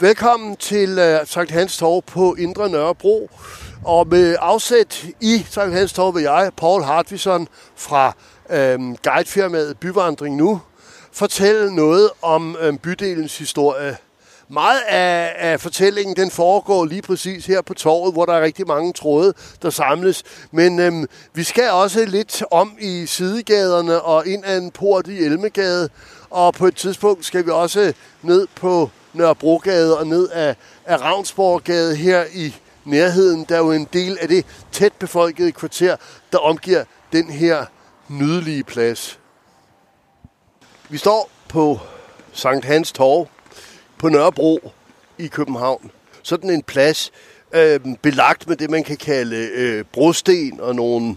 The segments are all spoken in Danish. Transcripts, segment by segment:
Velkommen til uh, Sankt Hans Torv på Indre Nørrebro. Og med afsæt i Sankt Hans Torv vil jeg, Paul Hartvison fra øhm, guidefirmaet Byvandring Nu, fortælle noget om øhm, bydelens historie. Meget af, af fortællingen den foregår lige præcis her på torvet, hvor der er rigtig mange tråde, der samles. Men øhm, vi skal også lidt om i sidegaderne og ind ad en port i Elmegade. Og på et tidspunkt skal vi også ned på Nørrebrogade og ned af, af Ravnsborggade her i nærheden. Der er jo en del af det tæt befolkede kvarter, der omgiver den her nydelige plads. Vi står på Sankt Hans Torv på Nørrebro i København. Sådan en plads øh, belagt med det, man kan kalde øh, brosten og nogle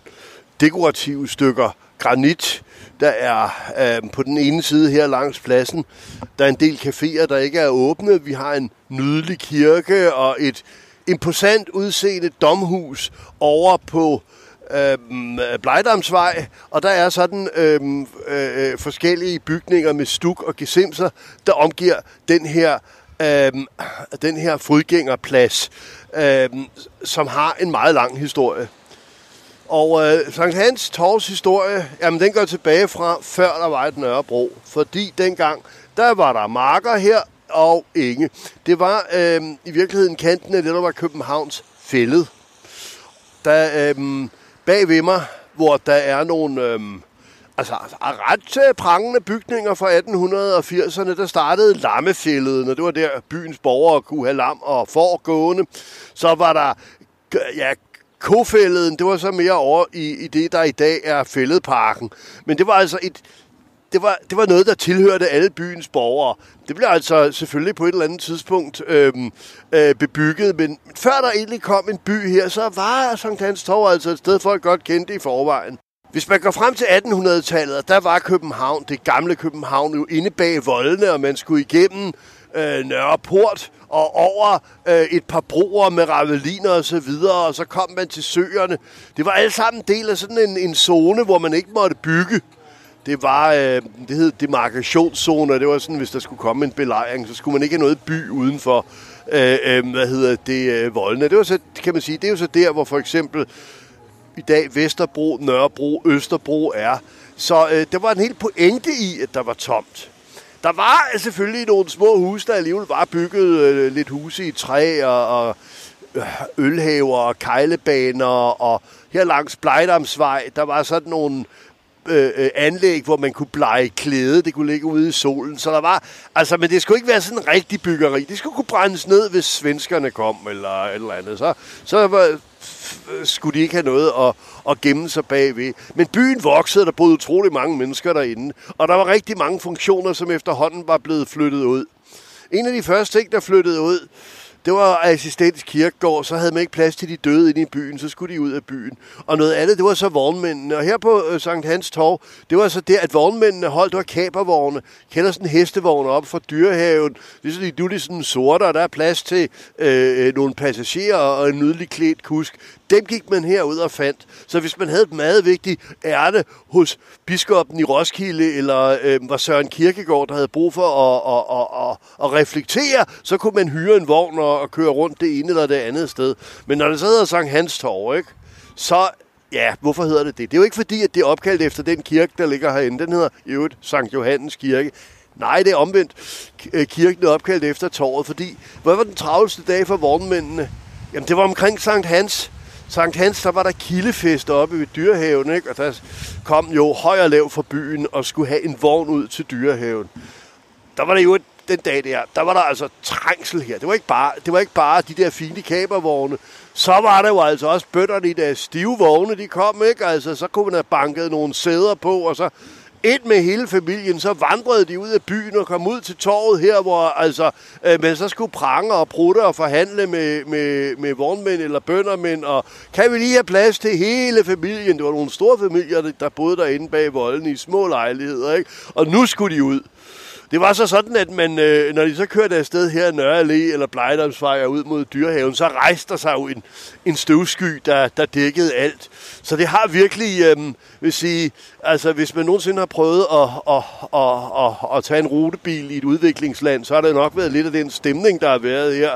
dekorative stykker granit. Der er øh, på den ene side her langs pladsen, der er en del caféer, der ikke er åbne. Vi har en nydelig kirke og et imposant udseende domhus over på øh, Blejdamsvej, og der er sådan øh, øh, forskellige bygninger med stuk og gesimser, der omgiver den her øh, den her fodgængerplads, øh, som har en meget lang historie. Og øh, Sankt Hans Torvs historie, jamen den går tilbage fra før der var et Nørrebro. Fordi dengang, der var der marker her og enge. Det var øh, i virkeligheden kanten af det, der var Københavns fælled. Der, øh, bag ved mig, hvor der er nogle øh, altså, altså ret øh, prangende bygninger fra 1880'erne, der startede lammefældet, når det var der byens borgere kunne have lam og får gående. Så var der ja, kofælleden, det var så mere over i, i det, der i dag er fælledparken. Men det var altså et, det var, det var noget, der tilhørte alle byens borgere. Det blev altså selvfølgelig på et eller andet tidspunkt øh, øh, bebygget, men før der egentlig kom en by her, så var Sankt Hans Torv altså et sted, folk godt kendte i forvejen. Hvis man går frem til 1800-tallet, der var København, det gamle København, jo inde bag voldene, og man skulle igennem øh, Nørreport og over øh, et par broer med raveliner og så videre, og så kom man til søerne. Det var alt sammen del af sådan en, en zone, hvor man ikke måtte bygge. Det var, øh, det hed demarkationszone, det var sådan, hvis der skulle komme en belejring, så skulle man ikke have noget by udenfor, øh, øh, hvad hedder det, øh, voldene. Det var så, kan man sige, det er jo så der, hvor for eksempel i dag Vesterbro, Nørrebro, Østerbro er. Så øh, der var en helt pointe i, at der var tomt. Der var selvfølgelig nogle små huse, der alligevel var bygget øh, lidt huse i træ og, og øh, ølhaver og kejlebaner og her langs Blejdamsvej, der var sådan nogle øh, øh, anlæg, hvor man kunne blege klæde. Det kunne ligge ude i solen. Så der var, altså, men det skulle ikke være sådan en rigtig byggeri. Det skulle kunne brændes ned, hvis svenskerne kom eller et eller andet. Så, så var, Øh, skulle de ikke have noget at, at gemme sig bagved. Men byen voksede, der boede utrolig mange mennesker derinde. Og der var rigtig mange funktioner, som efterhånden var blevet flyttet ud. En af de første ting, der flyttede ud, det var assistens kirkegård, så havde man ikke plads til de døde inde i byen, så skulle de ud af byen. Og noget andet, det var så vognmændene. Og her på øh, Sankt Hans Torv, det var så der, at vognmændene holdt, det var kapervogne. Kender sådan hestevogne op fra dyrehaven. Det er sådan, nu er de sådan sorte, og der er plads til øh, øh nogle passagerer og en nydelig klædt kusk. Dem gik man herud og fandt. Så hvis man havde et meget vigtigt ærne hos biskoppen i Roskilde, eller øh, var Søren Kirkegaard, der havde brug for at, at, at, at, at reflektere, så kunne man hyre en vogn og, og køre rundt det ene eller det andet sted. Men når det så hedder Sankt Hans Torv, ikke? så Ja, hvorfor hedder det det? Det er jo ikke fordi, at det er opkaldt efter den kirke, der ligger herinde. Den hedder i øvrigt Sankt Johannes Kirke. Nej, det er omvendt. Øh, kirken er opkaldt efter torvet, fordi hvad var den travleste dag for vognmændene? Jamen, det var omkring Sankt Hans. Sankt Hans, der var der kildefest oppe ved dyrehaven, ikke? og der kom jo høj og lav fra byen og skulle have en vogn ud til dyrehaven. Der var der jo den dag der, der var der altså trængsel her. Det var ikke bare, det var ikke bare de der fine kabervogne. Så var der jo altså også bøtterne i deres stive vogne, de kom, ikke? Altså, så kunne man have banket nogle sæder på, og så ind med hele familien, så vandrede de ud af byen og kom ud til torvet her, hvor altså, øh, man så skulle prange og prutte og forhandle med, med, med vognmænd eller bøndermænd, og kan vi lige have plads til hele familien? Det var nogle store familier, der boede derinde bag volden i små lejligheder, ikke? Og nu skulle de ud. Det var så sådan, at man, øh, når de så kørte afsted her i Nørre Allé eller Blejdomsvej og ud mod Dyrehaven, så rejste der sig jo en, en støvsky, der, der dækkede alt. Så det har virkelig, øh, vil sige, altså hvis man nogensinde har prøvet at, at, at, at, at tage en rutebil i et udviklingsland, så har det nok været lidt af den stemning, der har været her.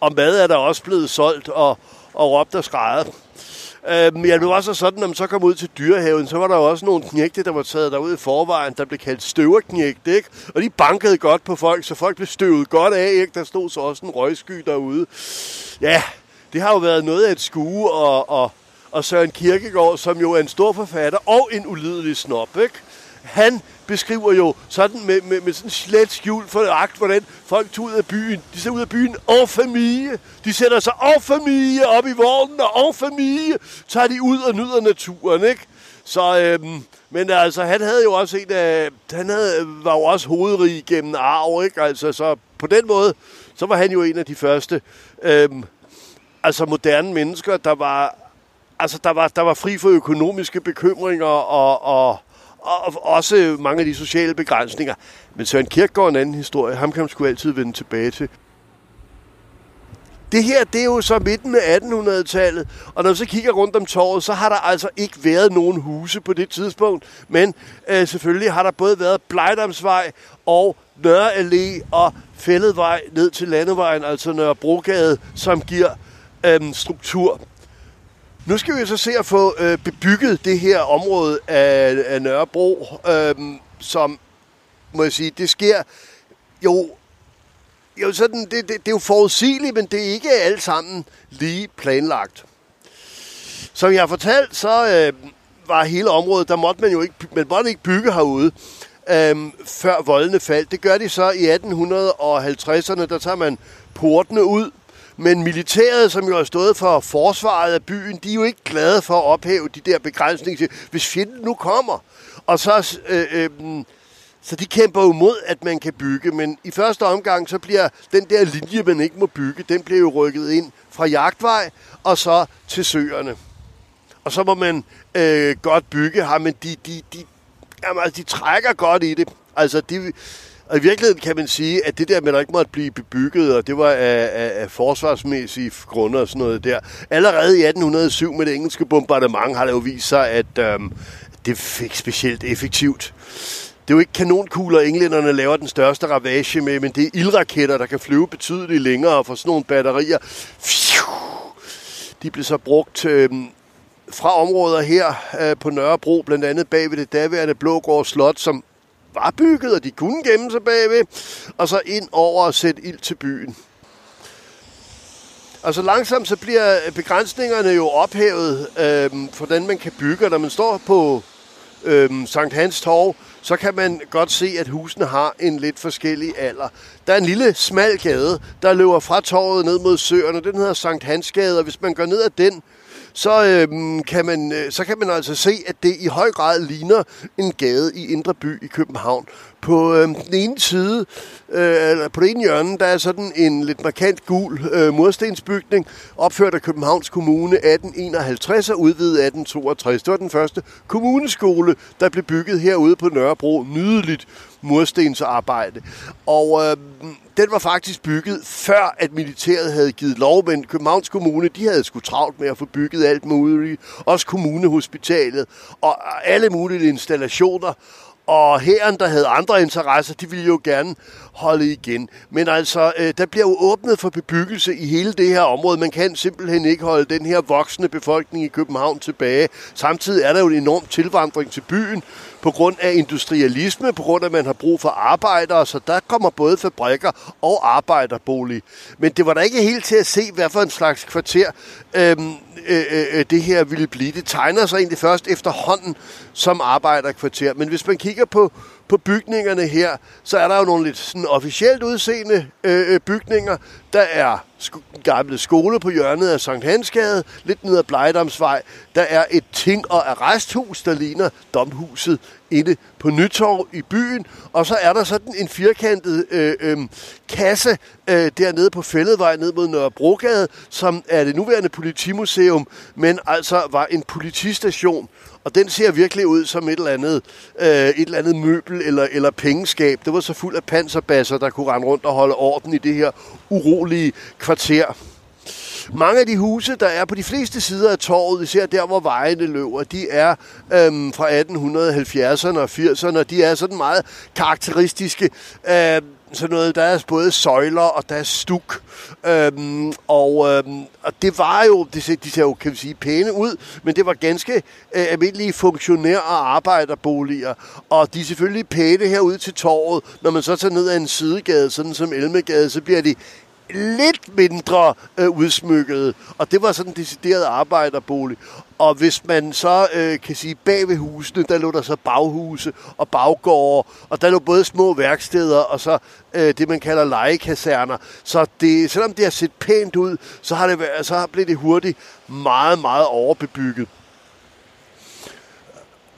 Og mad er der også blevet solgt og, og råbt og skrejet. Øhm, ja, det var så sådan, når man så kom ud til dyrehaven, så var der jo også nogle knægte, der var taget derud i forvejen, der blev kaldt støverknægte, ikke? Og de bankede godt på folk, så folk blev støvet godt af, ikke? Der stod så også en røgsky derude. Ja, det har jo været noget af et skue, og, og, og Søren Kierkegaard, som jo er en stor forfatter og en ulidelig snob, ikke? Han beskriver jo sådan med, med, med sådan slet skjul for agt, hvordan folk tog ud af byen. De ser ud af byen og familie. De sætter sig og familie op i vognen, og familie tager de ud og nyder naturen, ikke? Så, øhm, men altså, han havde jo også en af, han havde, var jo også hovedrig gennem arv, ikke? Altså, så på den måde, så var han jo en af de første, øhm, altså moderne mennesker, der var, altså, der var, der var fri for økonomiske bekymringer og, og og også mange af de sociale begrænsninger. Men Søren Kierkegaard en anden historie. Ham kan man sgu altid vende tilbage til. Det her, det er jo så midten af 1800-tallet, og når man så kigger rundt om torvet, så har der altså ikke været nogen huse på det tidspunkt, men øh, selvfølgelig har der både været Blejdomsvej og Nørre Allé og Fælledvej ned til Landevejen, altså Nørre Brogade, som giver øh, struktur nu skal vi så se at få øh, bebygget det her område af, af Nørrebro, øh, som, må jeg sige, det sker jo, jo sådan, det, det, det er jo forudsigeligt, men det er ikke alt sammen lige planlagt. Som jeg har fortalt, så øh, var hele området, der måtte man jo ikke, man måtte ikke bygge herude, øh, før voldene faldt. Det gør de så i 1850'erne, der tager man portene ud, men militæret, som jo har stået for forsvaret af byen, de er jo ikke glade for at ophæve de der begrænsninger, hvis fjenden nu kommer. Og så, øh, øh, så de kæmper jo mod, at man kan bygge, men i første omgang, så bliver den der linje, man ikke må bygge, den bliver jo rykket ind fra jagtvej og så til søerne. Og så må man øh, godt bygge her, men de, de, de, jamen, altså, de trækker godt i det. Altså, de, og i virkeligheden kan man sige, at det der med, at der ikke måtte blive bebygget, og det var af, af, af forsvarsmæssige grunde og sådan noget der. Allerede i 1807 med det engelske bombardement har det jo vist sig, at øhm, det fik specielt effektivt. Det er jo ikke kanonkugler, englænderne laver den største ravage med, men det er ildraketter, der kan flyve betydeligt længere fra sådan nogle batterier. De blev så brugt øhm, fra områder her øh, på Nørrebro, blandt andet bag ved det daværende Blågård Slot, som var bygget, og de kunne gemme sig bagved, og så ind over og sætte ild til byen. Og så langsomt så bliver begrænsningerne jo ophævet, øh, for hvordan man kan bygge. når man står på øh, Sankt Hans Torv, så kan man godt se, at husene har en lidt forskellig alder. Der er en lille smal gade, der løber fra torvet ned mod søerne. Den hedder Sankt Hansgade, og hvis man går ned ad den, så, øh, kan man, øh, så kan man altså se, at det i høj grad ligner en gade i Indre By i København. På øh, den ene side, øh, eller på den ene hjørne, der er sådan en lidt markant gul øh, murstensbygning, opført af Københavns Kommune 1851 og udvidet 1862. Det var den første kommuneskole, der blev bygget herude på Nørrebro. Nydeligt murstensarbejde. Og øh, den var faktisk bygget før, at militæret havde givet lov, men Københavns Kommune, de havde sgu travlt med at få bygget alt muligt. Også kommunehospitalet og alle mulige installationer. Og herren, der havde andre interesser, de ville jo gerne holde igen. Men altså, øh, der bliver jo åbnet for bebyggelse i hele det her område. Man kan simpelthen ikke holde den her voksende befolkning i København tilbage. Samtidig er der jo en enorm tilvandring til byen på grund af industrialisme, på grund af, at man har brug for arbejdere, så der kommer både fabrikker og arbejderbolig. Men det var da ikke helt til at se, hvad for en slags kvarter øhm, øh, øh, øh det her ville blive. Det tegner sig egentlig først efterhånden som arbejderkvarter. Men hvis man kigger på på bygningerne her, så er der jo nogle lidt sådan officielt udseende øh, øh bygninger. Der er sk- gamle skole på hjørnet af Sankt Hansgade, lidt ned ad Blejdomsvej. Der er et ting- og arresthus, der ligner domhuset inde på Nytorv i byen. Og så er der sådan en firkantet øh, øh, kasse øh, dernede på Fælledvej ned mod Nørrebrogade, som er det nuværende politimuseum, men altså var en politistation og den ser virkelig ud som et eller andet, øh, et eller andet møbel eller, eller pengeskab. Det var så fuld af panserbasser, der kunne rende rundt og holde orden i det her urolige kvarter. Mange af de huse, der er på de fleste sider af torvet, især der, hvor vejene løber, de er øhm, fra 1870'erne og 80'erne, de er sådan meget karakteristiske. Øhm, sådan noget, der er både søjler og der er stuk. Øhm, og, øhm, og det var jo, de ser, de ser jo, kan vi sige, pæne ud, men det var ganske øh, almindelige funktionær- og arbejderboliger. Og de er selvfølgelig pæne herude til torvet. Når man så tager ned ad en sidegade, sådan som Elmegade, så bliver de lidt mindre øh, udsmykket, og det var sådan en decideret arbejderbolig. Og hvis man så øh, kan sige, bag ved husene, der lå der så baghuse og baggårde, og der lå både små værksteder og så øh, det, man kalder legekaserner. Så det, selvom det har set pænt ud, så, har det, så blev det hurtigt meget, meget overbebygget.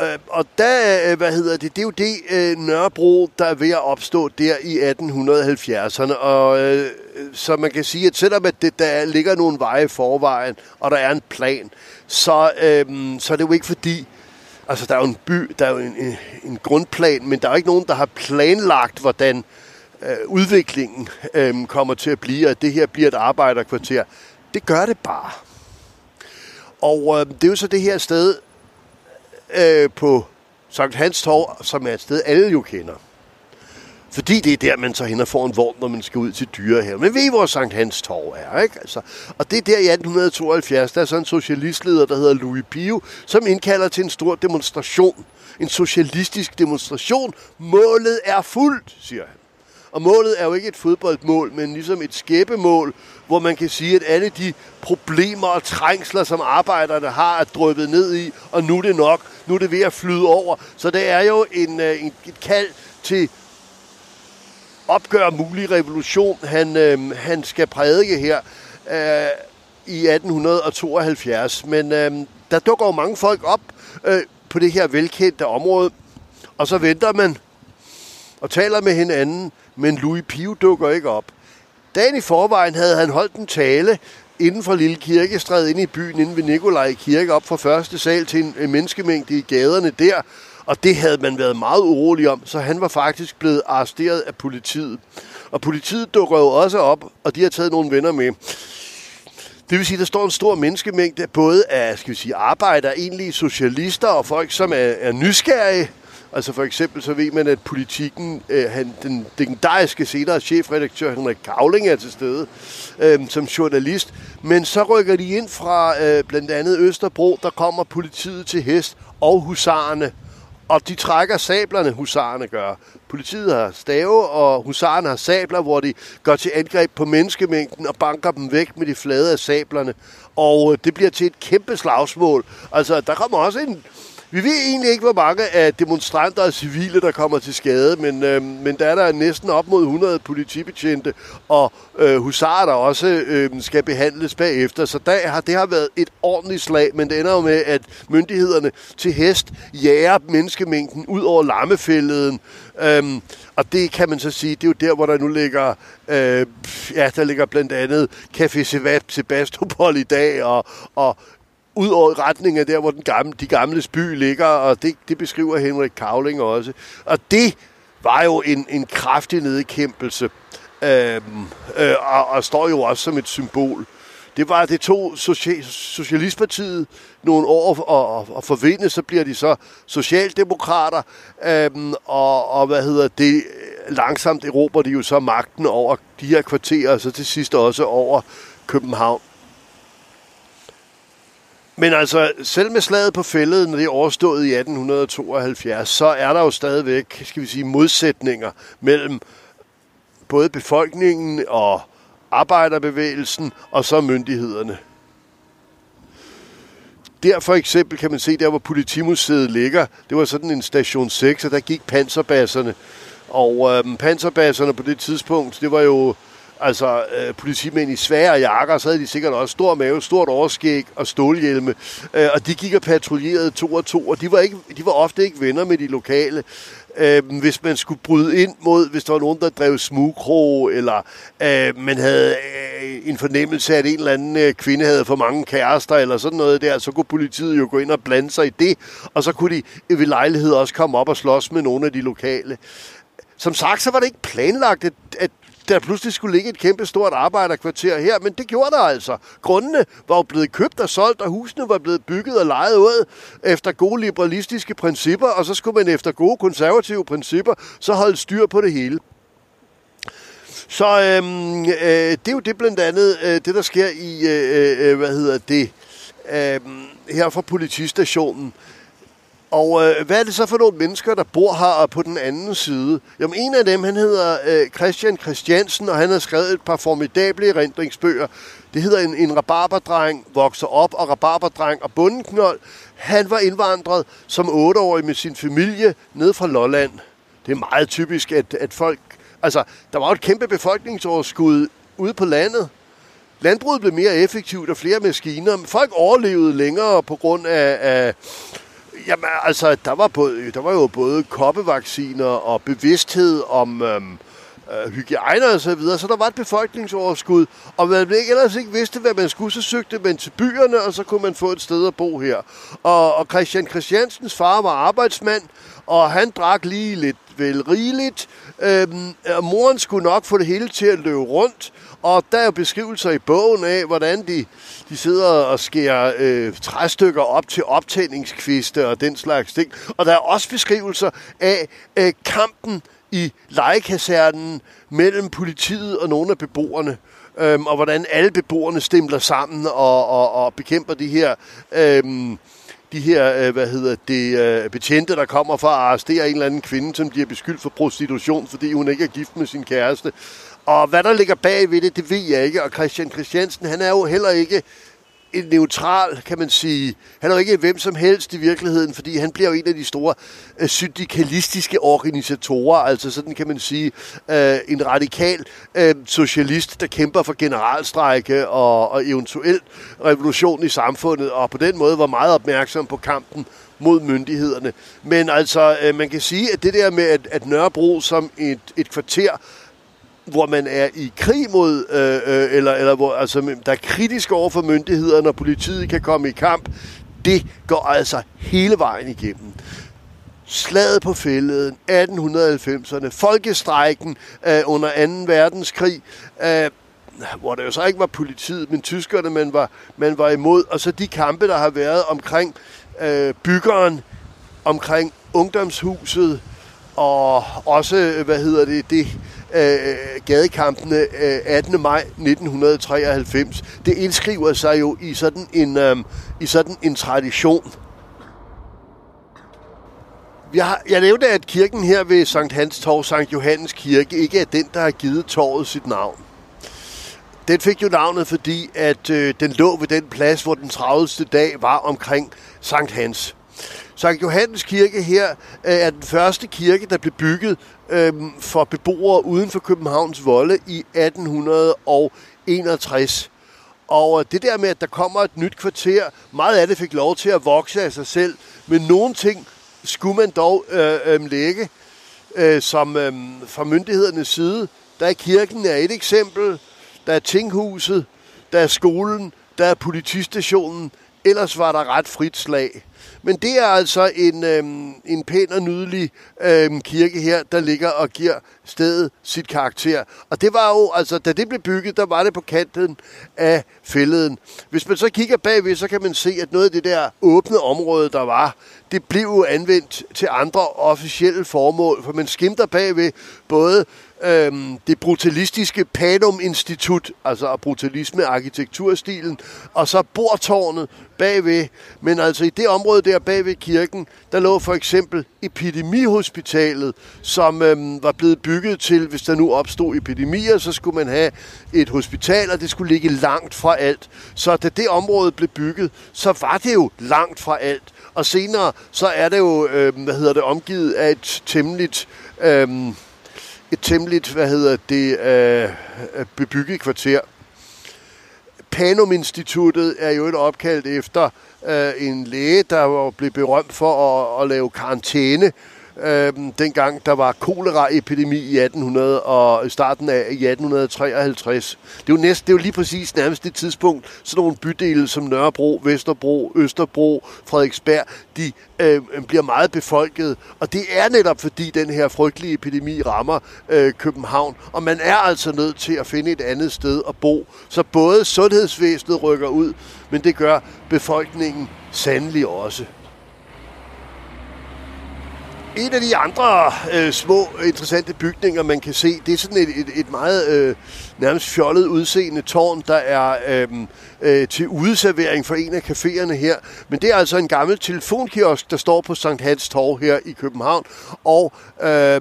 Øh, og der, øh, hvad hedder det, det er jo det øh, Nørrebro, der er ved at opstå der i 1870'erne. Og øh, så man kan sige, at selvom at det, der ligger nogle veje i forvejen, og der er en plan, så, øh, så er det jo ikke fordi, altså der er jo en by, der er jo en, en, en grundplan, men der er jo ikke nogen, der har planlagt, hvordan øh, udviklingen øh, kommer til at blive, og at det her bliver et arbejderkvarter. Det gør det bare. Og øh, det er jo så det her sted, øh, på Sankt Hans Torv, som er et sted, alle jo kender. Fordi det er der, man så hen og får en vogn, når man skal ud til her. Men ved I, hvor Sankt Hans Torv er, ikke? Altså, og det er der i 1872, der er sådan en socialistleder, der hedder Louis Pio, som indkalder til en stor demonstration. En socialistisk demonstration. Målet er fuldt, siger han. Og målet er jo ikke et fodboldmål, men ligesom et skæbemål, hvor man kan sige, at alle de problemer og trængsler, som arbejderne har, er drøbet ned i, og nu er det nok, nu er det ved at flyde over. Så det er jo en, øh, en, et kald til opgør mulig revolution, han, øh, han skal prædike her øh, i 1872. Men øh, der dukker jo mange folk op øh, på det her velkendte område, og så venter man og taler med hinanden, men Louis Pio dukker ikke op. Dagen i forvejen havde han holdt en tale inden for Lille Kirkestræde inde i byen, inden ved Nikolaj Kirke, op fra første sal til en, en menneskemængde i gaderne der. Og det havde man været meget urolig om, så han var faktisk blevet arresteret af politiet. Og politiet dukker jo også op, og de har taget nogle venner med. Det vil sige, at der står en stor menneskemængde, både af skal vi sige, arbejdere, egentlige socialister og folk, som er, er nysgerrige Altså for eksempel så ved man, at politikken, øh, han, den legendariske senere chefredaktør Henrik Kavling er til stede øh, som journalist. Men så rykker de ind fra øh, blandt andet Østerbro, der kommer politiet til hest og husarerne. Og de trækker sablerne, husarerne gør. Politiet har stave, og husarerne har sabler, hvor de går til angreb på menneskemængden og banker dem væk med de flade af sablerne. Og øh, det bliver til et kæmpe slagsmål. Altså, der kommer også en vi ved egentlig ikke, hvor mange af demonstranter og civile, der kommer til skade, men, øh, men der er der næsten op mod 100 politibetjente og øh, husarer, der også øh, skal behandles bagefter. Så der har, det har været et ordentligt slag, men det ender jo med, at myndighederne til hest jager menneskemængden ud over lammefælleden. Øhm, og det kan man så sige, det er jo der, hvor der nu ligger, øh, ja, der ligger blandt andet Café Sebastopol i dag, og, og ud over retningen af der, hvor den gamle, de gamle by ligger, og det, det beskriver Henrik Kavling også. Og det var jo en, en kraftig nedkæmpelse, øhm, øh, og, og står jo også som et symbol. Det var, det tog Socialistpartiet nogle år og, og forvinde, så bliver de så socialdemokrater, øhm, og, og hvad hedder det, langsomt erobrer de jo så magten over de her kvarterer, og så til sidst også over København. Men altså, selv med slaget på fældet, når det er overstået i 1872, så er der jo stadigvæk, skal vi sige, modsætninger mellem både befolkningen og arbejderbevægelsen og så myndighederne. Der for eksempel kan man se, der hvor politimuseet ligger, det var sådan en station 6, og der gik panserbasserne. Og øhm, panserbasserne på det tidspunkt, det var jo altså øh, politimænd i svære jakker, så havde de sikkert også stor mave, stort overskæg og stålhjelme. Øh, og de gik og patruljerede to og to, og de var, ikke, de var ofte ikke venner med de lokale. Øh, hvis man skulle bryde ind mod, hvis der var nogen, der drev smugkro, eller øh, man havde øh, en fornemmelse af, at en eller anden øh, kvinde havde for mange kærester eller sådan noget der, så kunne politiet jo gå ind og blande sig i det, og så kunne de ved lejlighed også komme op og slås med nogle af de lokale. Som sagt, så var det ikke planlagt, at, at der pludselig skulle ligge et kæmpe stort arbejderkvarter her, men det gjorde der altså. Grundene var jo blevet købt og solgt, og husene var blevet bygget og lejet ud efter gode liberalistiske principper, og så skulle man efter gode konservative principper så holde styr på det hele. Så øhm, øh, det er jo det blandt andet, øh, det der sker i, øh, øh, øh hvad hedder det, øh, her fra politistationen. Og øh, hvad er det så for nogle mennesker, der bor her på den anden side? Jamen en af dem, han hedder øh, Christian Christiansen, og han har skrevet et par formidable erindringsbøger. Det hedder En, en rabarberdreng vokser op, og rabarberdreng og bundenknold. Han var indvandret som otteårig med sin familie ned fra Lolland. Det er meget typisk, at, at folk... Altså, der var jo et kæmpe befolkningsoverskud ude på landet. Landbruget blev mere effektivt og flere maskiner. Folk overlevede længere på grund af, af Jamen, altså, der var, både, der var jo både koppevacciner og bevidsthed om øhm, øh, hygiejne og så videre, så der var et befolkningsoverskud, og man ikke, ellers ikke vidste, hvad man skulle, så søgte man til byerne, og så kunne man få et sted at bo her. Og, og Christian Christiansens far var arbejdsmand, og han drak lige lidt vel rigeligt. Øhm, moren skulle nok få det hele til at løbe rundt, og der er beskrivelser i bogen af, hvordan de, de sidder og skærer øh, træstykker op til optændingskviste og den slags ting. Og der er også beskrivelser af øh, kampen i legekasernen mellem politiet og nogle af beboerne. Øhm, og hvordan alle beboerne stemler sammen og, og, og bekæmper de her... Øhm, de her, øh, hvad hedder det, øh, betjente, der kommer for at arrestere en eller anden kvinde, som bliver beskyldt for prostitution, fordi hun ikke er gift med sin kæreste. Og hvad der ligger bag ved det, det ved jeg ikke. Og Christian Christiansen, han er jo heller ikke en neutral, kan man sige. Han er jo ikke hvem som helst i virkeligheden, fordi han bliver jo en af de store øh, syndikalistiske organisatorer, altså sådan kan man sige, øh, en radikal øh, socialist, der kæmper for generalstrække og, og eventuelt revolution i samfundet, og på den måde var meget opmærksom på kampen mod myndighederne. Men altså, øh, man kan sige, at det der med, at, at Nørrebro som et, et kvarter hvor man er i krig mod, øh, øh eller, eller hvor altså, der er kritisk over for myndighederne, og politiet kan komme i kamp, det går altså hele vejen igennem. Slaget på fælleden, 1890'erne, folkestrækken øh, under 2. verdenskrig, øh, hvor det jo så ikke var politiet, men tyskerne, man var, man var imod, og så de kampe, der har været omkring øh, byggeren, omkring ungdomshuset, og også, øh, hvad hedder det, det øh, gadekampene øh, 18. maj 1993. Det indskriver sig jo i sådan en, øh, i sådan en tradition. Jeg, jeg nævnte, at kirken her ved Sankt Hans Torv, Sankt Johannes Kirke, ikke er den, der har givet torvet sit navn. Den fik jo navnet, fordi at øh, den lå ved den plads, hvor den travleste dag var omkring Sankt Hans. Sankt Johannes Kirke her øh, er den første kirke, der blev bygget øh, for beboere uden for Københavns Volde i 1861. Og øh, det der med, at der kommer et nyt kvarter, meget af det fik lov til at vokse af sig selv, men nogle ting skulle man dog øh, øh, lægge øh, som øh, fra myndighedernes side. Der er kirken er et eksempel, der er tinghuset, der er skolen, der er politistationen, ellers var der ret frit slag. Men det er altså en, øhm, en pæn og nydelig øhm, kirke her, der ligger og giver stedet sit karakter. Og det var jo, altså da det blev bygget, der var det på kanten af fælleden. Hvis man så kigger bagved, så kan man se, at noget af det der åbne område, der var, det blev jo anvendt til andre officielle formål, for man skimter bagved både øhm, det brutalistiske Panum Institut, altså brutalisme arkitekturstilen, og så bordtårnet bagved. Men altså i det område der bagved kirken, der lå for eksempel epidemihospitalet, som øhm, var blevet bygget til, hvis der nu opstod epidemier, så skulle man have et hospital, og det skulle ligge langt fra alt. Så da det område blev bygget, så var det jo langt fra alt. Og senere, så er det jo, øh, hvad hedder det, omgivet af et temmeligt... Øh, et temmeligt, hvad hedder det, øh, øh bebygget kvarter. Panum Instituttet er jo et opkaldt efter øh, en læge, der blev berømt for at, at lave karantæne øh, dengang der var koleraepidemi i 1800 og starten af 1853. Det er jo, næsten, det er jo lige præcis nærmest det tidspunkt, sådan nogle bydele som Nørrebro, Vesterbro, Østerbro, Frederiksberg, de øh, bliver meget befolket. Og det er netop fordi den her frygtelige epidemi rammer øh, København. Og man er altså nødt til at finde et andet sted at bo. Så både sundhedsvæsenet rykker ud, men det gør befolkningen sandelig også. En af de andre øh, små interessante bygninger, man kan se, det er sådan et, et, et meget øh, nærmest fjollet udseende tårn, der er øh, øh, til udeservering for en af caféerne her. Men det er altså en gammel telefonkiosk, der står på Sankt Hans Torv her i København. Og øh,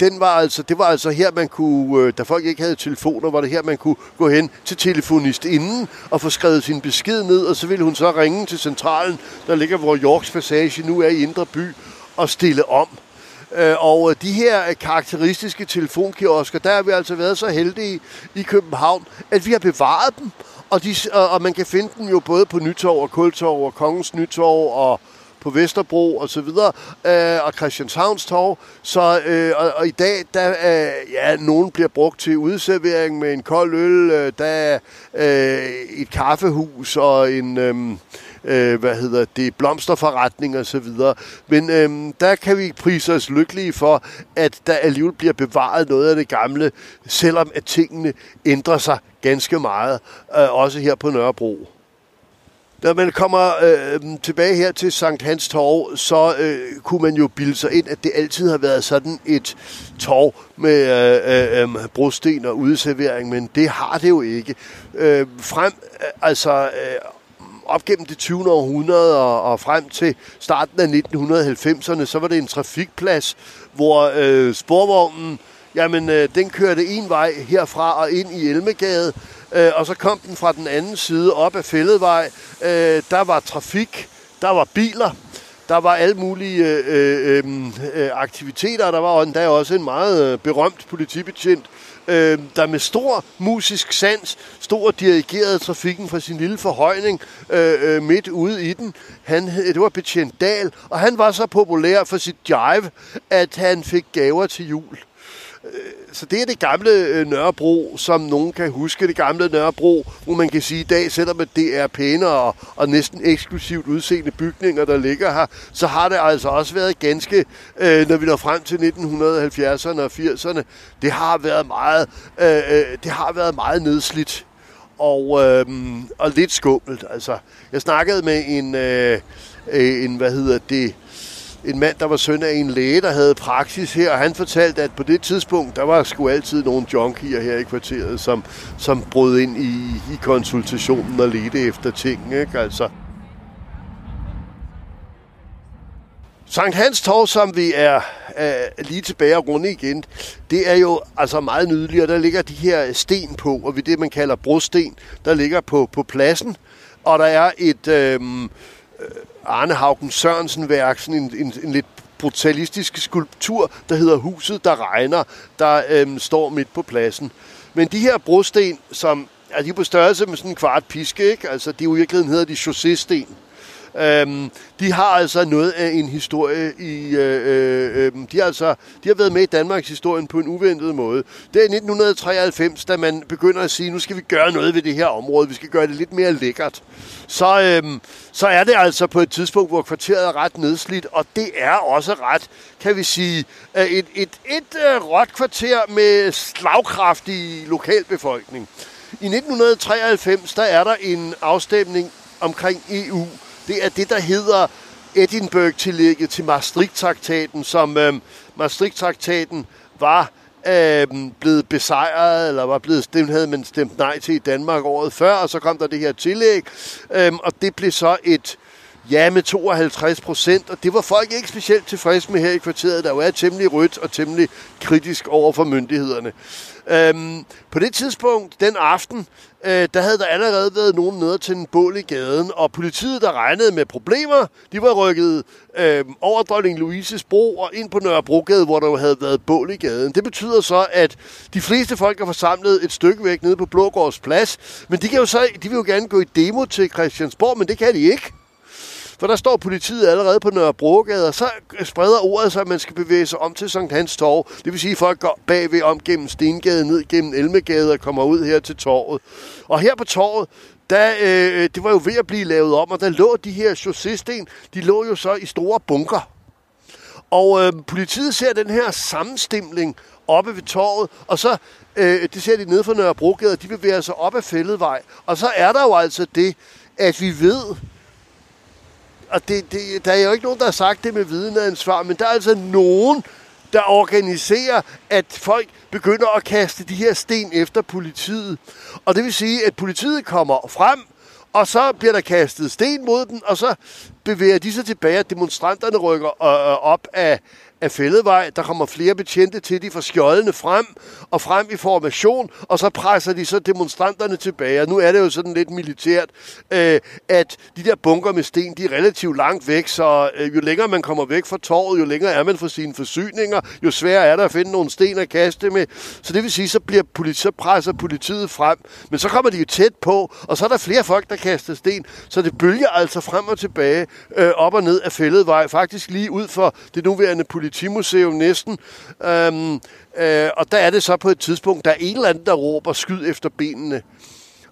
den var altså, det var altså her, man kunne, øh, da folk ikke havde telefoner, var det her, man kunne gå hen til telefonist inden og få skrevet sin besked ned, og så ville hun så ringe til centralen, der ligger, hvor Yorks Passage nu er i Indre By, og stille om. Øh, og de her øh, karakteristiske telefonkiosker, der har vi altså været så heldige i København, at vi har bevaret dem, og, de, og man kan finde dem jo både på Nytorv og Kultorv og Kongens Nytorv og på Vesterbro og så videre, øh, og Christianshavns Torv. Så, øh, og, og, i dag, der, øh, ja, nogen bliver brugt til udservering med en kold øl, øh, der er øh, et kaffehus og en... Øh, øh, hvad hedder det, blomsterforretning og så videre. Men øh, der kan vi prise os lykkelige for, at der alligevel bliver bevaret noget af det gamle, selvom at tingene ændrer sig ganske meget, øh, også her på Nørrebro. Når man kommer øh, tilbage her til Sankt Hans Torv, så øh, kunne man jo bilde sig ind, at det altid har været sådan et torv med øh, øh, øh brosten og udservering, men det har det jo ikke. Øh, frem, øh, altså øh, op gennem det 20. århundrede og, og frem til starten af 1990'erne, så var det en trafikplads, hvor øh, sporvognen, jamen øh, den kørte en vej herfra og ind i Elmegade, øh, og så kom den fra den anden side op af Fælledvej. Øh, der var trafik, der var biler, der var alle mulige øh, øh, øh, øh aktiviteter. Der var endda også en meget øh, berømt politibetjent, øh, øh, der med stor musisk sans stod og dirigerede trafikken fra sin lille forhøjning øh, øh, midt ude i den. Han, det var betjent Dal, og han var så populær for sit jive, at han fik gaver til jul. Øh, så det er det gamle øh, Nørrebro, som nogen kan huske. Det gamle Nørrebro, hvor man kan sige i dag, selvom det er pænere og, næsten eksklusivt udseende bygninger, der ligger her, så har det altså også været ganske, øh, når vi når frem til 1970'erne og 80'erne, det har været meget, det har været meget nedslidt og, øh, og lidt skummelt. Altså, jeg snakkede med en, øh, en hvad hedder det, en mand, der var søn af en læge, der havde praksis her, og han fortalte, at på det tidspunkt, der var sgu altid nogle junkier her i kvarteret, som, som brød ind i, i konsultationen og ledte efter ting, ikke? Altså, Sankt Hans Torv, som vi er er lige tilbage og runde igen, det er jo altså meget nydeligt, og der ligger de her sten på, og vi det, man kalder brosten, der ligger på, på pladsen, og der er et, Øh, øh, Arne Haugen Sørensen-værk, sådan en, en, en lidt brutalistisk skulptur, der hedder Huset, der regner, der øhm, står midt på pladsen. Men de her brosten, som er de på størrelse med sådan en kvart piske, ikke? Altså, de i virkeligheden hedder de chaussésten. Øhm, de har altså noget af en historie i... Øh, øh, øhm, de, har altså, de har været med i Danmarks historien på en uventet måde. Det er 1993, da man begynder at sige, nu skal vi gøre noget ved det her område. Vi skal gøre det lidt mere lækkert. Så, øhm, så er det altså på et tidspunkt, hvor kvarteret er ret nedslidt, og det er også ret, kan vi sige, et, et, et, et øh, råt kvarter med slagkraftig lokalbefolkning. I 1993, der er der en afstemning omkring EU, det er det, der hedder Edinburgh-tillægget til Maastricht-traktaten, som øh, Maastricht-traktaten var øh, blevet besejret, eller var blevet stemt, havde man stemt nej til i Danmark året før, og så kom der det her tillæg, øh, og det blev så et ja med 52 procent, og det var folk ikke specielt tilfredse med her i kvarteret, der jo er temmelig rødt og temmelig kritisk over for myndighederne. Øhm, på det tidspunkt, den aften, øh, der havde der allerede været nogen nede til en bål i gaden, og politiet, der regnede med problemer, de var rykket øh, over dronning Louises bro og ind på Nørrebrogade, hvor der jo havde været bål i gaden. Det betyder så, at de fleste folk er forsamlet et stykke væk nede på Blågårds plads, men de, kan jo så, de vil jo gerne gå i demo til Christiansborg, men det kan de ikke. For der står politiet allerede på Nørrebrogade, og så spreder ordet sig, at man skal bevæge sig om til Sankt Hans Torv. Det vil sige, at folk går bagved om gennem Stengade, ned gennem Elmegade og kommer ud her til torvet. Og her på torvet, der, øh, det var jo ved at blive lavet om, og der lå de her chaussesten, de lå jo så i store bunker. Og øh, politiet ser den her sammenstimling oppe ved torvet, og så, øh, det ser de nede fra Nørrebrogade, de bevæger sig op ad Fælledvej. Og så er der jo altså det, at vi ved, og det, det, der er jo ikke nogen, der har sagt det med vidneansvar, men der er altså nogen, der organiserer, at folk begynder at kaste de her sten efter politiet. Og det vil sige, at politiet kommer frem, og så bliver der kastet sten mod den, og så bevæger de sig tilbage, og demonstranterne rykker øh, øh op af, af fældevej. Der kommer flere betjente til, de får skjoldene frem og frem i formation, og så presser de så demonstranterne tilbage. Og nu er det jo sådan lidt militært, øh, at de der bunker med sten, de er relativt langt væk, så øh, jo længere man kommer væk fra torvet, jo længere er man fra sine forsyninger, jo sværere er der at finde nogle sten at kaste med. Så det vil sige, så, bliver politi- så presser politiet frem. Men så kommer de jo tæt på, og så er der flere folk, der kaster sten, så det bølger altså frem og tilbage, øh, op og ned af fældevej, faktisk lige ud for det nuværende politi politimuseum næsten. Øhm, øh, og der er det så på et tidspunkt, der er en eller anden, der råber skyd efter benene.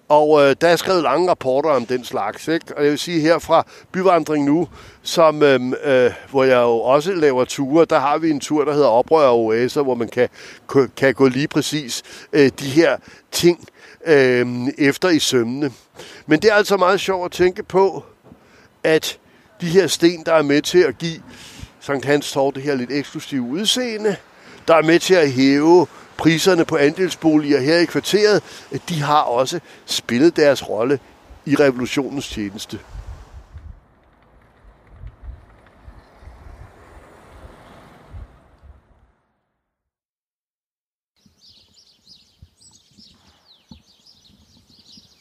Og øh, der er skrevet lange rapporter om den slags. Ikke? Og jeg vil sige her fra Byvandring nu, som, øh, øh, hvor jeg jo også laver ture, der har vi en tur, der hedder Oprør og Oaser, hvor man kan, kan gå lige præcis øh, de her ting øh, efter i sømne. Men det er altså meget sjovt at tænke på, at de her sten, der er med til at give Sankt Hans Torv det her lidt eksklusive udseende, der er med til at hæve priserne på andelsboliger her i kvarteret, de har også spillet deres rolle i revolutionens tjeneste.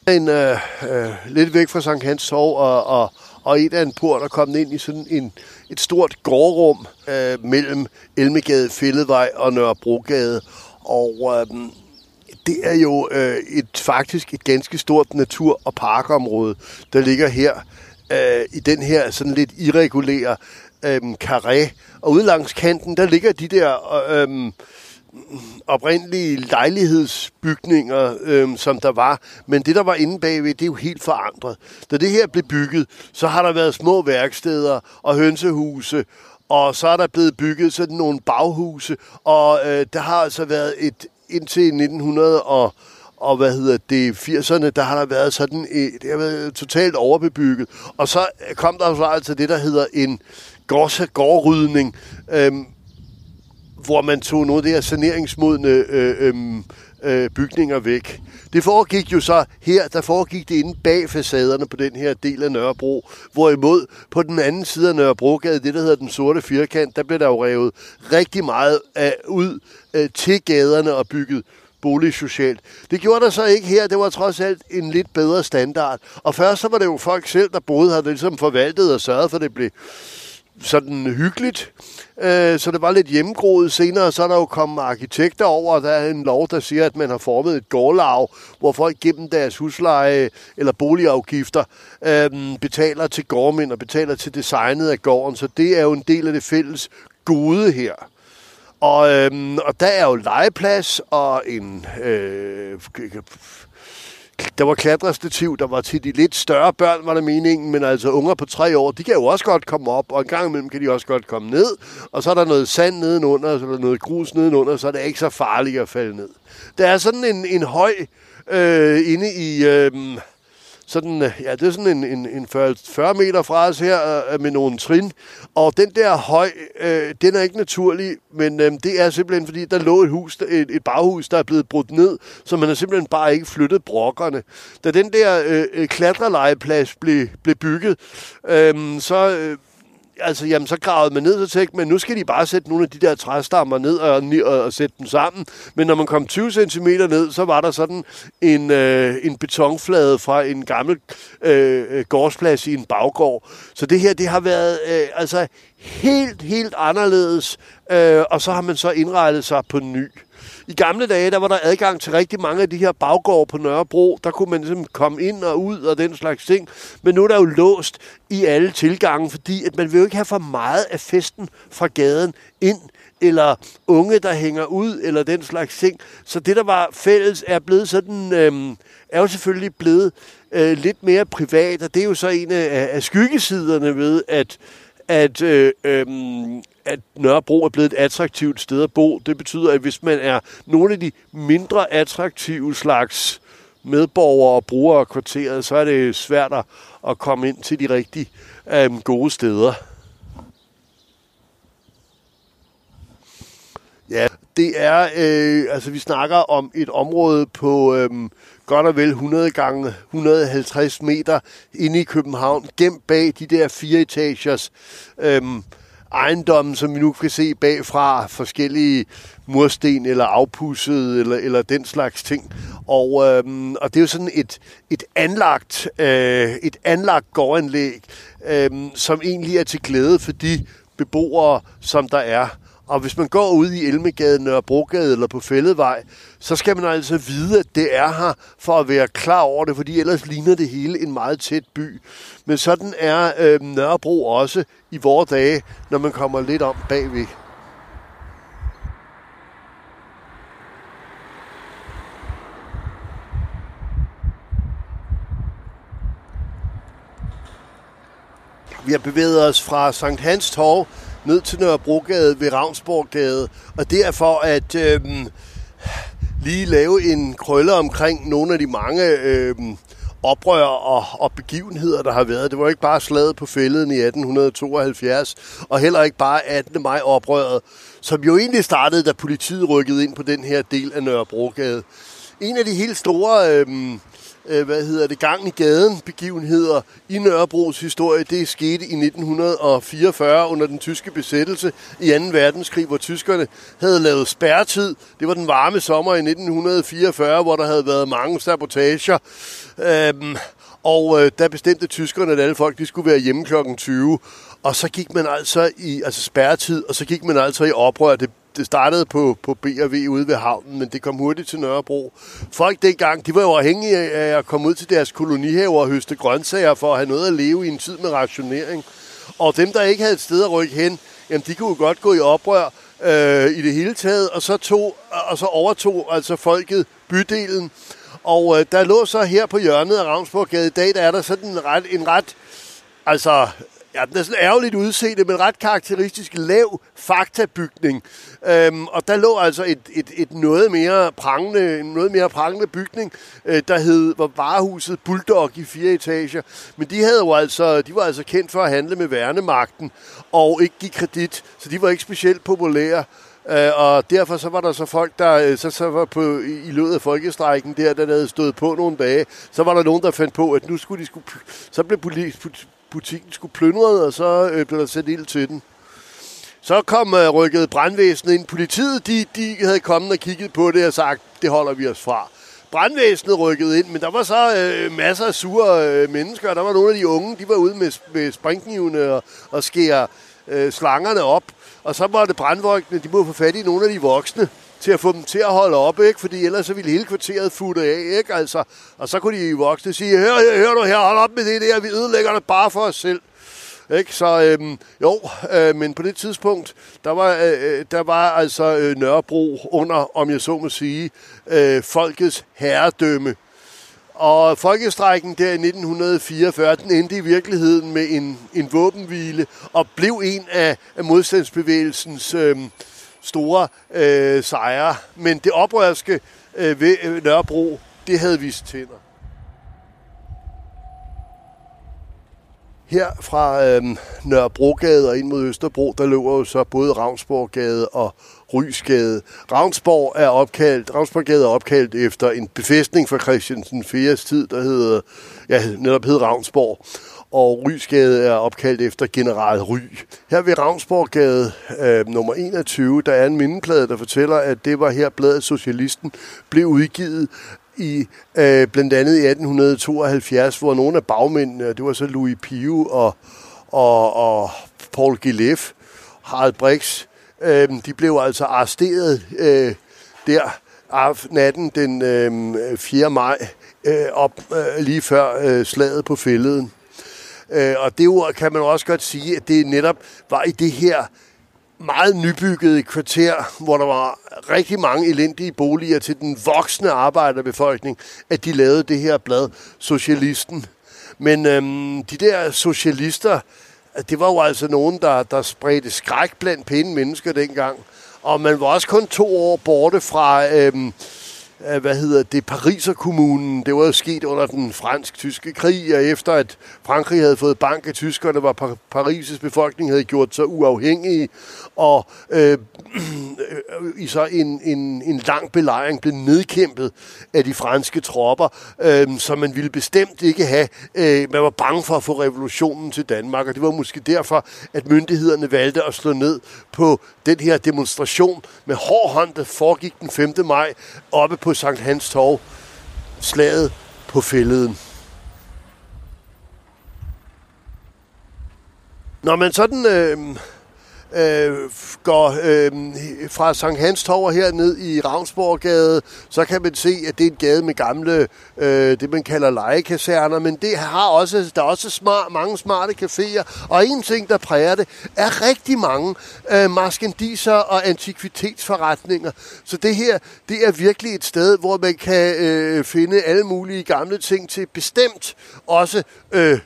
En, øh, øh, lidt væk fra Sankt Hans Torv og, og, og et af en port og kommet ind i sådan en, et stort gårdrum øh, mellem Elmegade, Fælledvej og Nørrebrogade. Og øh, det er jo øh, et faktisk et ganske stort natur- og parkområde, der ligger her øh, i den her sådan lidt irregulære øh, karé. Og ude langs kanten, der ligger de der... Øh, oprindelige lejlighedsbygninger, øhm, som der var. Men det, der var inde bagved, det er jo helt forandret. Da det her blev bygget, så har der været små værksteder og hønsehuse, og så er der blevet bygget sådan nogle baghuse, og øh, der har altså været et indtil 1900 og og hvad hedder det, 80'erne, der har der været sådan, et, det har været totalt overbebygget. Og så kom der så altså det, der hedder en gårdrydning, øhm, hvor man tog nogle af de her saneringsmodne øh, øh, øh, bygninger væk. Det foregik jo så her, der foregik det inde bag facaderne på den her del af Nørrebro. Hvorimod på den anden side af Nørrebrogade, det der hedder den sorte firkant, der blev der jo revet rigtig meget af, ud øh, til gaderne og bygget boligsocialt. Det gjorde der så ikke her. Det var trods alt en lidt bedre standard. Og først så var det jo folk selv, der boede her, der ligesom forvaltede og sørgede for, at det blev sådan hyggeligt, øh, så det var lidt hjemmegroet. Senere så er der jo kommet arkitekter over, og der er en lov, der siger, at man har formet et gårdlag, hvor folk gennem deres husleje eller boligafgifter øh, betaler til gårdmænd og betaler til designet af gården, så det er jo en del af det fælles gode her. Og, øhm, og der er jo legeplads og en øh, der var klatrestativ, der var til de lidt større børn, var der meningen, men altså unger på tre år, de kan jo også godt komme op, og en gang imellem kan de også godt komme ned, og så er der noget sand nedenunder, så er der noget grus nedenunder, så er det ikke så farligt at falde ned. Der er sådan en, en høj øh, inde i... Øh, sådan, øh, ja, det er sådan en, en, en 40, 40 meter fra os her øh, øh, med nogle trin. Og den der høj, øh, den er ikke naturlig, men øh, det er simpelthen fordi, der lå et, hus, et, et baghus, der er blevet brudt ned, så man har simpelthen bare ikke flyttet brokkerne. Da den der øh, klatrelejeplads klatrelegeplads blev, blev bygget, øh, så... Øh, altså, jamen, så gravede man ned og tænkte, men nu skal de bare sætte nogle af de der træstammer ned og, og, og sætte dem sammen. Men når man kom 20 cm ned, så var der sådan en, øh, en betonflade fra en gammel øh, gårdsplads i en baggård. Så det her, det har været øh, altså helt, helt anderledes, øh, og så har man så indrettet sig på ny. I gamle dage, der var der adgang til rigtig mange af de her baggårde på Nørrebro. Der kunne man simpelthen komme ind og ud og den slags ting. Men nu er der jo låst i alle tilgange, fordi at man vil jo ikke have for meget af festen fra gaden ind eller unge, der hænger ud, eller den slags ting. Så det, der var fælles, er blevet sådan, øhm, er jo selvfølgelig blevet øh, lidt mere privat, og det er jo så en af, af skyggesiderne ved, at, at, øh, øh, at Nørrebro er blevet et attraktivt sted at bo. Det betyder, at hvis man er nogle af de mindre attraktive slags medborgere og brugere af kvarteret, så er det svært at komme ind til de rigtig øh, gode steder. Ja, det er, øh, altså vi snakker om et område på øh, godt og vel 100 gange 150 meter inde i København, gemt bag de der fire etagers øh, ejendomme, som vi nu kan se bagfra, forskellige mursten eller afpusset eller, eller den slags ting. Og, øhm, og det er jo sådan et, et anlagt, øh, et anlagt gårdanlæg, øh, som egentlig er til glæde for de beboere, som der er. Og hvis man går ud i Elmegade, Nørrebrogade eller på Fælledvej, så skal man altså vide, at det er her for at være klar over det, fordi ellers ligner det hele en meget tæt by. Men sådan er øh, Nørrebro også i vore dage, når man kommer lidt om bagved. Vi har bevæget os fra Sankt Hans Torv ned til Nørrebrogade ved Ravnsborggade, og det er for at øh, lige lave en krølle omkring nogle af de mange øh, oprør og, og begivenheder, der har været. Det var ikke bare slaget på fælleden i 1872, og heller ikke bare 18. maj oprøret, som jo egentlig startede, da politiet rykkede ind på den her del af Nørrebrogade. En af de helt store øh, øh, hvad hedder det, gang i gaden begivenheder i Nørrebros historie. Det skete i 1944 under den tyske besættelse i 2. verdenskrig, hvor tyskerne havde lavet spærretid. Det var den varme sommer i 1944, hvor der havde været mange sabotager. Øhm, og øh, der bestemte tyskerne, at alle folk de skulle være hjemme kl. 20. Og så gik man altså i altså spærretid, og så gik man altså i oprør. Det det startede på, på B&V ude ved havnen, men det kom hurtigt til Nørrebro. Folk dengang, de var jo afhængige af at komme ud til deres kolonihaver og høste grøntsager for at have noget at leve i en tid med rationering. Og dem, der ikke havde et sted at rykke hen, jamen de kunne jo godt gå i oprør øh, i det hele taget, og så, tog, og så overtog altså folket bydelen. Og øh, der lå så her på hjørnet af Ravnsborggade i dag, der er der sådan en ret, en ret altså Ja, den er sådan ærgerligt udseende, men ret karakteristisk lav faktabygning. Øhm, og der lå altså et, et, et noget mere prangende, en noget mere prangende bygning, øh, der hed, var varehuset Bulldog i fire etager. Men de, havde jo altså, de var altså kendt for at handle med værnemagten og ikke give kredit, så de var ikke specielt populære. Øh, og derfor så var der så folk, der øh, så, så var på, i, i løbet af folkestrækken der, der havde stået på nogle dage, så var der nogen, der fandt på, at nu skulle de skulle, så blev politi, butikken skulle plyndret, og så øh, blev der sat ild til den. Så kom øh, rykket brandvæsenet ind. Politiet, de, de havde kommet og kigget på det og sagt, det holder vi os fra. Brandvæsenet rykkede ind, men der var så øh, masser af sure øh, mennesker. Der var nogle af de unge, de var ude med, med springknivene og, og skære øh, slangerne op. Og så var det brandvogtene, de måtte få fat i nogle af de voksne til at få dem til at holde op, ikke? fordi ellers så ville hele kvarteret futte af. Ikke? Altså, og så kunne de voksne sige, hør, hør, hør du her, hold op med det der, vi ødelægger det bare for os selv. Ikke? Så øhm, jo, øh, men på det tidspunkt, der var, øh, øh der var altså øh, Nørrebro under, om jeg så må sige, øh, folkets herredømme. Og folkestrækken der i 1944, den endte i virkeligheden med en, en våbenhvile og blev en af, af modstandsbevægelsens øh, store øh, sejre. Men det oprørske øh, ved øh, Nørrebro, det havde vist tænder. Her fra øh, Nørrebrogade og ind mod Østerbro, der løber jo så både Ravnsborggade og Rysgade. Ravnsborg er opkaldt, Ravnsborggade er opkaldt efter en befæstning fra Christiansen 4. tid, der hedder, ja, netop hed Ravnsborg og Rysgade er opkaldt efter general Ry. Her ved Ravnsborggade øh, nummer 21, der er en mindeplade, der fortæller, at det var her bladet Socialisten blev udgivet i øh, blandt andet i 1872, hvor nogle af bagmændene, det var så Louis Pio og, og, og Paul Gillef, Harald Brix, øh, de blev altså arresteret øh, der natten den øh, 4. maj, øh, op øh, lige før øh, slaget på fælleden. Øh, og det ord kan man også godt sige, at det netop var i det her meget nybyggede kvarter, hvor der var rigtig mange elendige boliger til den voksne arbejderbefolkning, at de lavede det her blad, Socialisten. Men øhm, de der socialister, det var jo altså nogen, der, der spredte skræk blandt pæne mennesker dengang. Og man var også kun to år borte fra, øhm, hvad hedder det, Pariserkommunen. Det var jo sket under den fransk-tyske krig, og efter at Frankrig havde fået bank af tyskerne, var Paris' befolkning havde gjort sig uafhængige, og øh, øh, i så en, en, en lang belejring blev nedkæmpet af de franske tropper, øh, som man ville bestemt ikke have. Øh, man var bange for at få revolutionen til Danmark, og det var måske derfor, at myndighederne valgte at slå ned på den her demonstration med hård hånd, der foregik den 5. maj oppe på Sankt Hans Torv. Slaget på fælleden. Når man sådan øh, øh, går øh, fra Sankt Hans Torv her ned i Ravnsborggade, så kan man se, at det er en gade med gamle, øh, det man kalder legekaserner, men det har også, der er også smart, mange smarte caféer, og en ting, der præger det, er rigtig mange øh, maskendiser og antikvitetsforretninger. Så det her, det er virkelig et sted, hvor man kan øh, finde alle mulige gamle ting til bestemt også øh,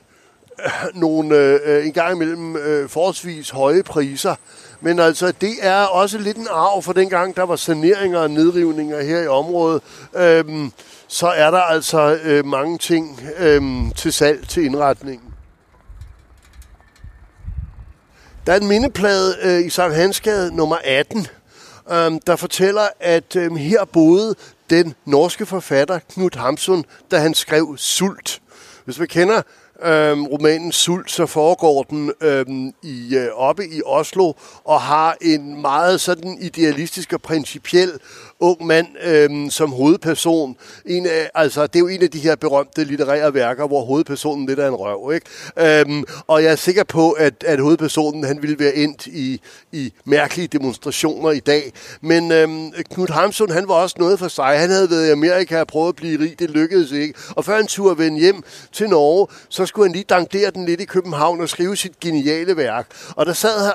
nogle øh, en gang imellem øh, forholdsvis høje priser. Men altså, det er også lidt en arv for dengang, der var saneringer og nedrivninger her i området. Øhm, så er der altså øh, mange ting øh, til salg til indretningen. Der er en mindeplade øh, i Sankt Hansgade nummer 18, øh, der fortæller, at øh, her boede den norske forfatter Knud Hamsun, da han skrev Sult. Hvis man kender øhm, romanen Sult, så foregår den øhm, i, øh, oppe i Oslo og har en meget sådan idealistisk og principiel ung mand øh, som hovedperson. En af, altså, det er jo en af de her berømte litterære værker, hvor hovedpersonen lidt er en røv. Ikke? Øhm, og jeg er sikker på, at, at hovedpersonen han ville være endt i, i mærkelige demonstrationer i dag. Men øhm, Knud Hamsun, han var også noget for sig. Han havde været i Amerika og prøvet at blive rig. Det lykkedes ikke. Og før han turde vende hjem til Norge, så skulle han lige dankdere den lidt i København og skrive sit geniale værk. Og der sad,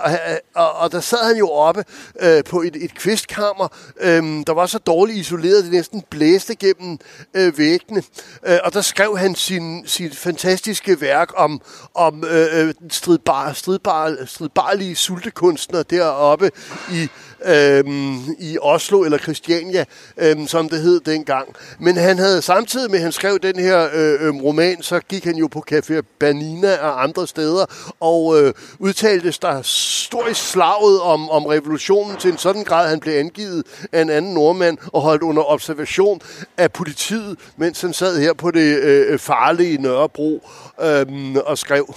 og, og der sad han jo oppe øh, på et, et kvistkammer, øh, der var så dårligt isoleret, det næsten blæste gennem øh, væggene. Øh, og der skrev han sin, sin fantastiske værk om, om øh, øh stridbar, stridbar, stridbarlige sultekunstner deroppe i øhm, i Oslo, eller Christiania, øhm, som det hed dengang. Men han havde samtidig med, at han skrev den her øh, øhm, roman, så gik han jo på Café Banina og andre steder, og øh, udtalte der stor i slaget om, om revolutionen til en sådan grad, han blev angivet af en anden nordmand og holdt under observation af politiet, mens han sad her på det øh, øh farlige Nørrebro øh, og skrev.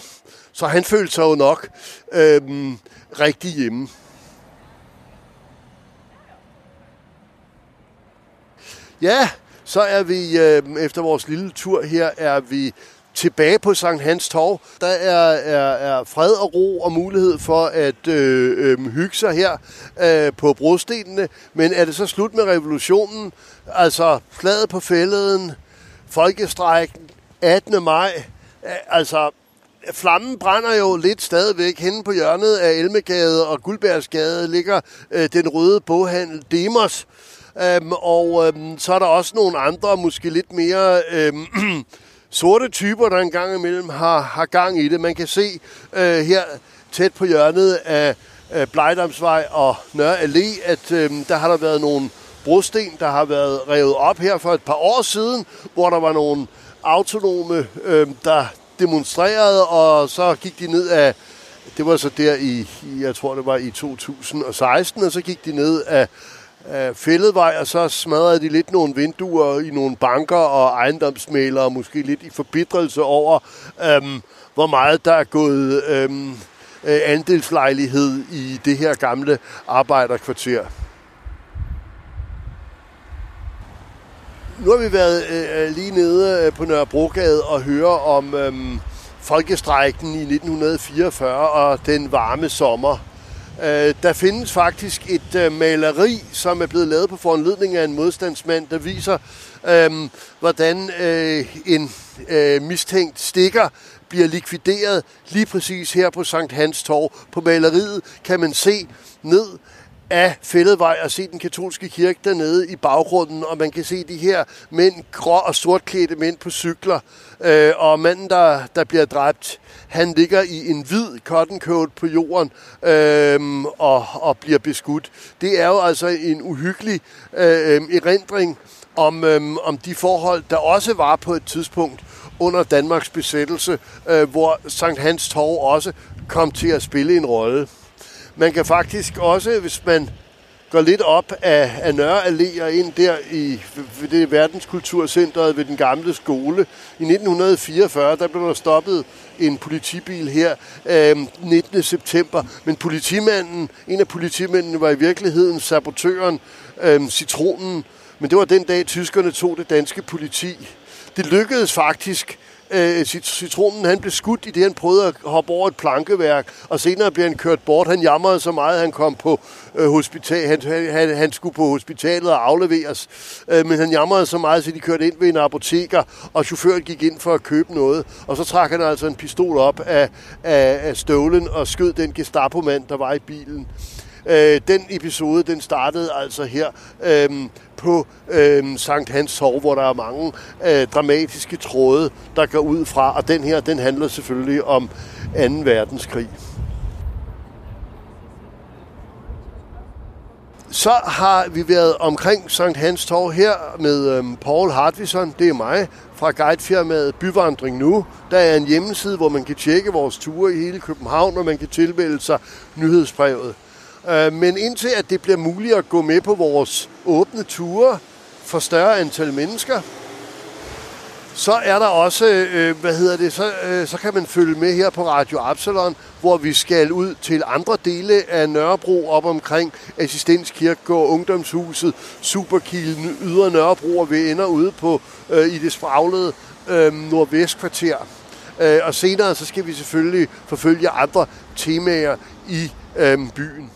Så han følte sig jo nok øh, rigtig hjemme. Ja, så er vi øh, efter vores lille tur her, er vi tilbage på Sankt Hans Torv. Der er, er, er fred og ro og mulighed for at øh, øh, hygge sig her øh, på brostenene. Men er det så slut med revolutionen? Altså slaget på fælleden, folkestrækken, 18. maj. Altså, flammen brænder jo lidt stadigvæk. Henne på hjørnet af Elmegade og Guldbergsgade ligger øh, den røde boghandel Demos, Øhm, og øhm, så er der også nogle andre, måske lidt mere øhm, sorte typer, der engang imellem har, har gang i det. Man kan se øh, her tæt på hjørnet af øh, Blejdamsvej og Nørre Allé, at øh, der har der været nogle brosten, der har været revet op her for et par år siden, hvor der var nogle autonome, øh, der demonstrerede, og så gik de ned af, det var så der i, jeg tror det var i 2016, og så gik de ned af øh, fælledvej, og så smadrede de lidt nogle vinduer i nogle banker og ejendomsmælere, måske lidt i forbitrelse over, øh, hvor meget der er gået øhm, øh, andelslejlighed i det her gamle arbejderkvarter. Nu har vi været øh, øh lige nede øh, på Nørrebrogade og høre om øh, folkestrækken i 1944 og den varme sommer Øh, der findes faktisk et øh, maleri, som er blevet lavet på foranledning af en modstandsmand, der viser, øh, hvordan øh, en øh, mistænkt stikker bliver likvideret lige præcis her på Sankt Hans Torv. På maleriet kan man se ned af Fælledvej og se den katolske kirke dernede i baggrunden, og man kan se de her mænd, grå og sortklædte mænd på cykler, øh, og manden, der, der bliver dræbt, han ligger i en hvid cotton coat på jorden øh, og, og bliver beskudt. Det er jo altså en uhyggelig øh, erindring om, øh, om de forhold, der også var på et tidspunkt under Danmarks besættelse, øh, hvor Sankt Hans Torv også kom til at spille en rolle. Man kan faktisk også, hvis man går lidt op af, af Nørre Allé og ind der i ved det verdenskulturcenteret ved den gamle skole. I 1944, der blev der stoppet en politibil her øh, 19. september. Men politimanden, en af politimændene var i virkeligheden sabotøren, øh, citronen. Men det var den dag, tyskerne tog det danske politi. Det lykkedes faktisk øh, citronen han blev skudt i det, han prøvede at hoppe over et plankeværk, og senere blev han kørt bort. Han jamrede så meget, at han kom på øh, hospital. Han, han, han skulle på hospitalet og afleveres, øh, men han jamrede så meget, så de kørte ind ved en apoteker, og chaufføren gik ind for at købe noget. Og så trak han altså en pistol op af, af, af støvlen og skød den Gestapo-mand, der var i bilen. Øh, den episode, den startede altså her øh, på øh, Sankt Hans Torv, hvor der er mange øh, dramatiske tråde, der går ud fra, og den her, den handler selvfølgelig om 2. verdenskrig. Så har vi været omkring Sankt Hans Torv her med øhm, Paul Hartvison, det er mig, fra guidefirmaet Byvandring Nu. Der er en hjemmeside, hvor man kan tjekke vores ture i hele København, og man kan tilmelde sig nyhedsbrevet. Øh, men indtil at det bliver muligt at gå med på vores åbne ture for større antal mennesker, så er der også, øh, hvad hedder det, så, øh, så kan man følge med her på Radio Absalon, hvor vi skal ud til andre dele af Nørrebro op omkring Assistens Kirkegård, Ungdomshuset, Superkilen, Ydre Nørrebro, og vi ender ude på øh, i det spraglede øh, nordvestkvarter. Øh, og senere så skal vi selvfølgelig forfølge andre temaer i øh, byen.